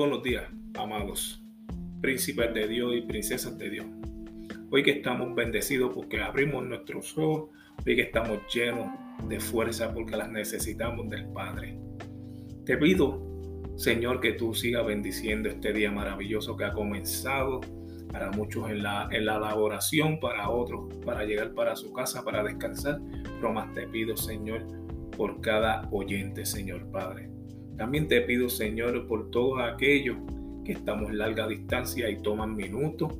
buenos días, amados príncipes de Dios y princesas de Dios. Hoy que estamos bendecidos porque abrimos nuestros ojos, hoy que estamos llenos de fuerza porque las necesitamos del Padre. Te pido, Señor, que tú sigas bendiciendo este día maravilloso que ha comenzado para muchos en la, en la elaboración, para otros para llegar para su casa, para descansar. Pero más te pido, Señor, por cada oyente, Señor Padre. También te pido, Señor, por todos aquellos que estamos larga distancia y toman minutos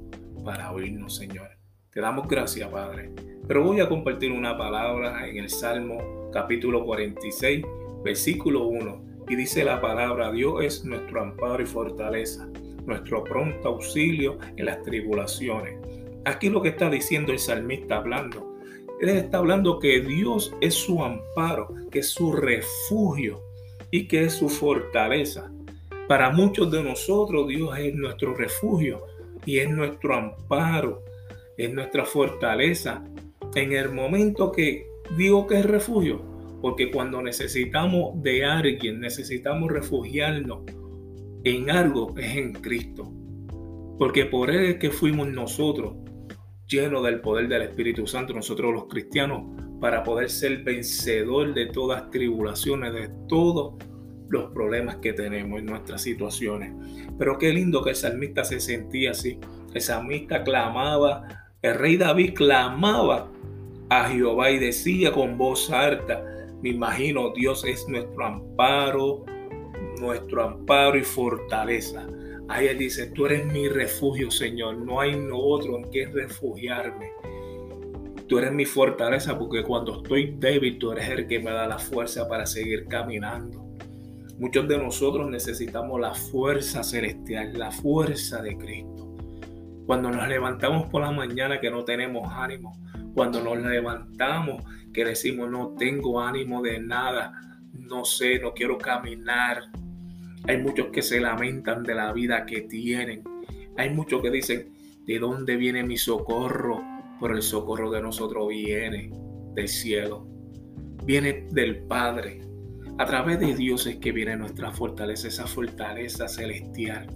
para oírnos, Señor. Te damos gracias, Padre. Pero voy a compartir una palabra en el Salmo capítulo 46, versículo 1. Y dice la palabra, Dios es nuestro amparo y fortaleza, nuestro pronto auxilio en las tribulaciones. Aquí lo que está diciendo el salmista hablando. Él está hablando que Dios es su amparo, que es su refugio y que es su fortaleza. Para muchos de nosotros Dios es nuestro refugio y es nuestro amparo, es nuestra fortaleza. En el momento que digo que es refugio, porque cuando necesitamos de alguien, necesitamos refugiarnos en algo, es en Cristo. Porque por Él es que fuimos nosotros, llenos del poder del Espíritu Santo, nosotros los cristianos, para poder ser vencedor de todas tribulaciones, de todo los problemas que tenemos en nuestras situaciones. Pero qué lindo que el salmista se sentía así. El salmista clamaba, el rey David clamaba a Jehová y decía con voz alta, me imagino Dios es nuestro amparo, nuestro amparo y fortaleza. Ahí dice, tú eres mi refugio, Señor, no hay otro en que refugiarme. Tú eres mi fortaleza porque cuando estoy débil, tú eres el que me da la fuerza para seguir caminando. Muchos de nosotros necesitamos la fuerza celestial, la fuerza de Cristo. Cuando nos levantamos por la mañana que no tenemos ánimo, cuando nos levantamos que decimos no tengo ánimo de nada, no sé, no quiero caminar. Hay muchos que se lamentan de la vida que tienen. Hay muchos que dicen, ¿de dónde viene mi socorro? Por el socorro de nosotros viene del cielo. Viene del Padre. A través de Dios es que viene nuestra fortaleza, esa fortaleza celestial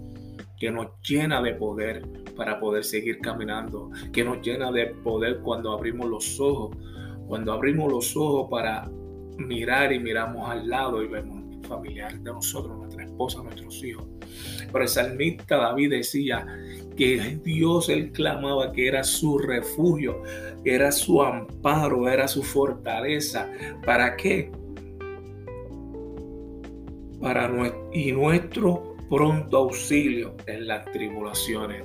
que nos llena de poder para poder seguir caminando, que nos llena de poder cuando abrimos los ojos, cuando abrimos los ojos para mirar y miramos al lado y vemos familiares de nosotros, esposa, nuestros hijos. Pero el salmista David decía que Dios él clamaba que era su refugio, era su amparo, era su fortaleza. ¿Para qué? para y nuestro pronto auxilio en las tribulaciones.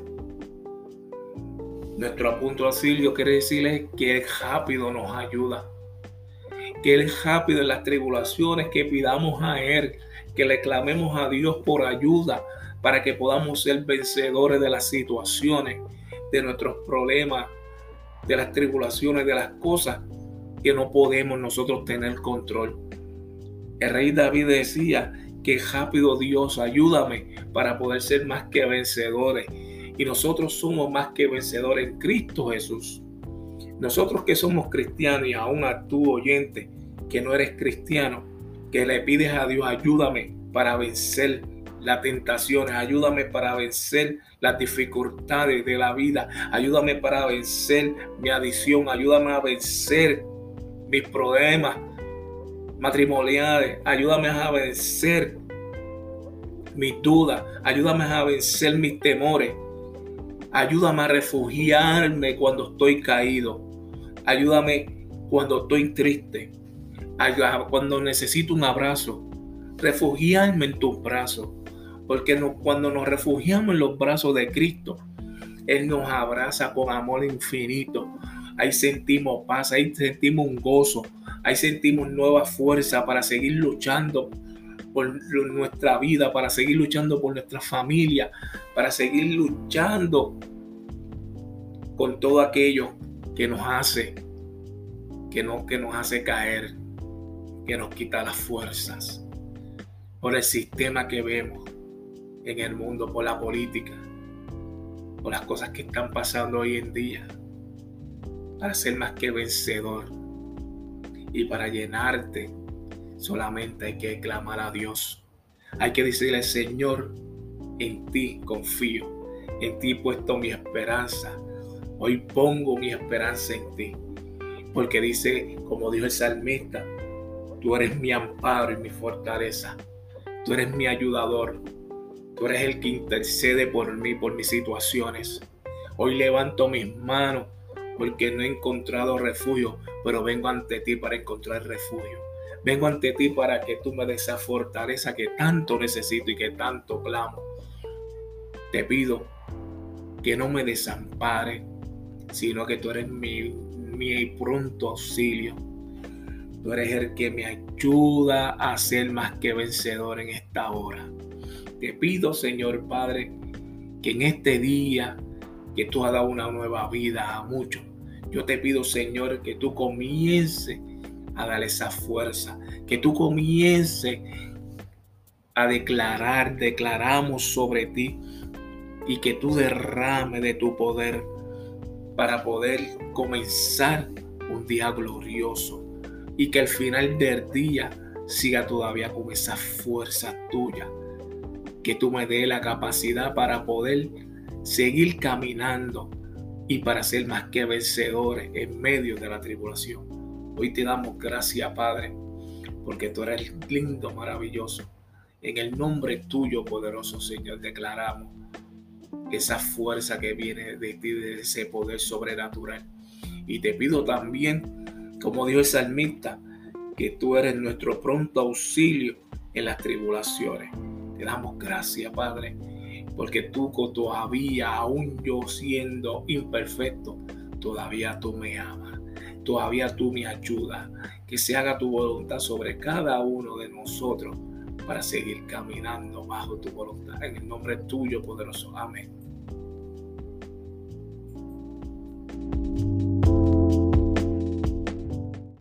Nuestro punto auxilio quiere decirles que Él rápido nos ayuda. Que Él rápido en las tribulaciones, que pidamos a Él, que le clamemos a Dios por ayuda para que podamos ser vencedores de las situaciones, de nuestros problemas, de las tribulaciones, de las cosas que no podemos nosotros tener control. El rey David decía que rápido Dios, ayúdame para poder ser más que vencedores. Y nosotros somos más que vencedores en Cristo Jesús. Nosotros que somos cristianos y aún a tu oyente que no eres cristiano, que le pides a Dios, ayúdame para vencer las tentaciones, ayúdame para vencer las dificultades de la vida, ayúdame para vencer mi adicción, ayúdame a vencer mis problemas, matrimoniales. Ayúdame a vencer mis dudas. Ayúdame a vencer mis temores. Ayúdame a refugiarme cuando estoy caído. Ayúdame cuando estoy triste. Cuando necesito un abrazo. Refugiarme en tus brazos. Porque cuando nos refugiamos en los brazos de Cristo, Él nos abraza con amor infinito. Ahí sentimos paz, ahí sentimos un gozo, Ahí sentimos nueva fuerza para seguir luchando por nuestra vida, para seguir luchando por nuestra familia, para seguir luchando con todo aquello que nos hace, que, no, que nos hace caer, que nos quita las fuerzas, por el sistema que vemos en el mundo, por la política, por las cosas que están pasando hoy en día, para ser más que vencedor y para llenarte solamente hay que clamar a Dios. Hay que decirle, Señor, en ti confío, en ti he puesto mi esperanza. Hoy pongo mi esperanza en ti. Porque dice, como dijo el salmista, tú eres mi amparo y mi fortaleza. Tú eres mi ayudador. Tú eres el que intercede por mí, por mis situaciones. Hoy levanto mis manos porque no he encontrado refugio, pero vengo ante ti para encontrar refugio. Vengo ante ti para que tú me des esa fortaleza que tanto necesito y que tanto clamo. Te pido que no me desampare, sino que tú eres mi, mi pronto auxilio. Tú eres el que me ayuda a ser más que vencedor en esta hora. Te pido, Señor Padre, que en este día que tú has dado una nueva vida a muchos, yo te pido, Señor, que tú comiences a darle esa fuerza, que tú comiences a declarar, declaramos sobre ti y que tú derrame de tu poder para poder comenzar un día glorioso y que al final del día siga todavía con esa fuerza tuya, que tú me dé la capacidad para poder seguir caminando y para ser más que vencedores en medio de la tribulación. Hoy te damos gracias, Padre, porque tú eres lindo, maravilloso. En el nombre tuyo, poderoso Señor, declaramos esa fuerza que viene de ti, de ese poder sobrenatural. Y te pido también, como dijo el salmista, que tú eres nuestro pronto auxilio en las tribulaciones. Te damos gracias, Padre porque tú todavía, aún yo siendo imperfecto, todavía tú me amas, todavía tú me ayudas, que se haga tu voluntad sobre cada uno de nosotros para seguir caminando bajo tu voluntad. En el nombre tuyo, poderoso. Amén.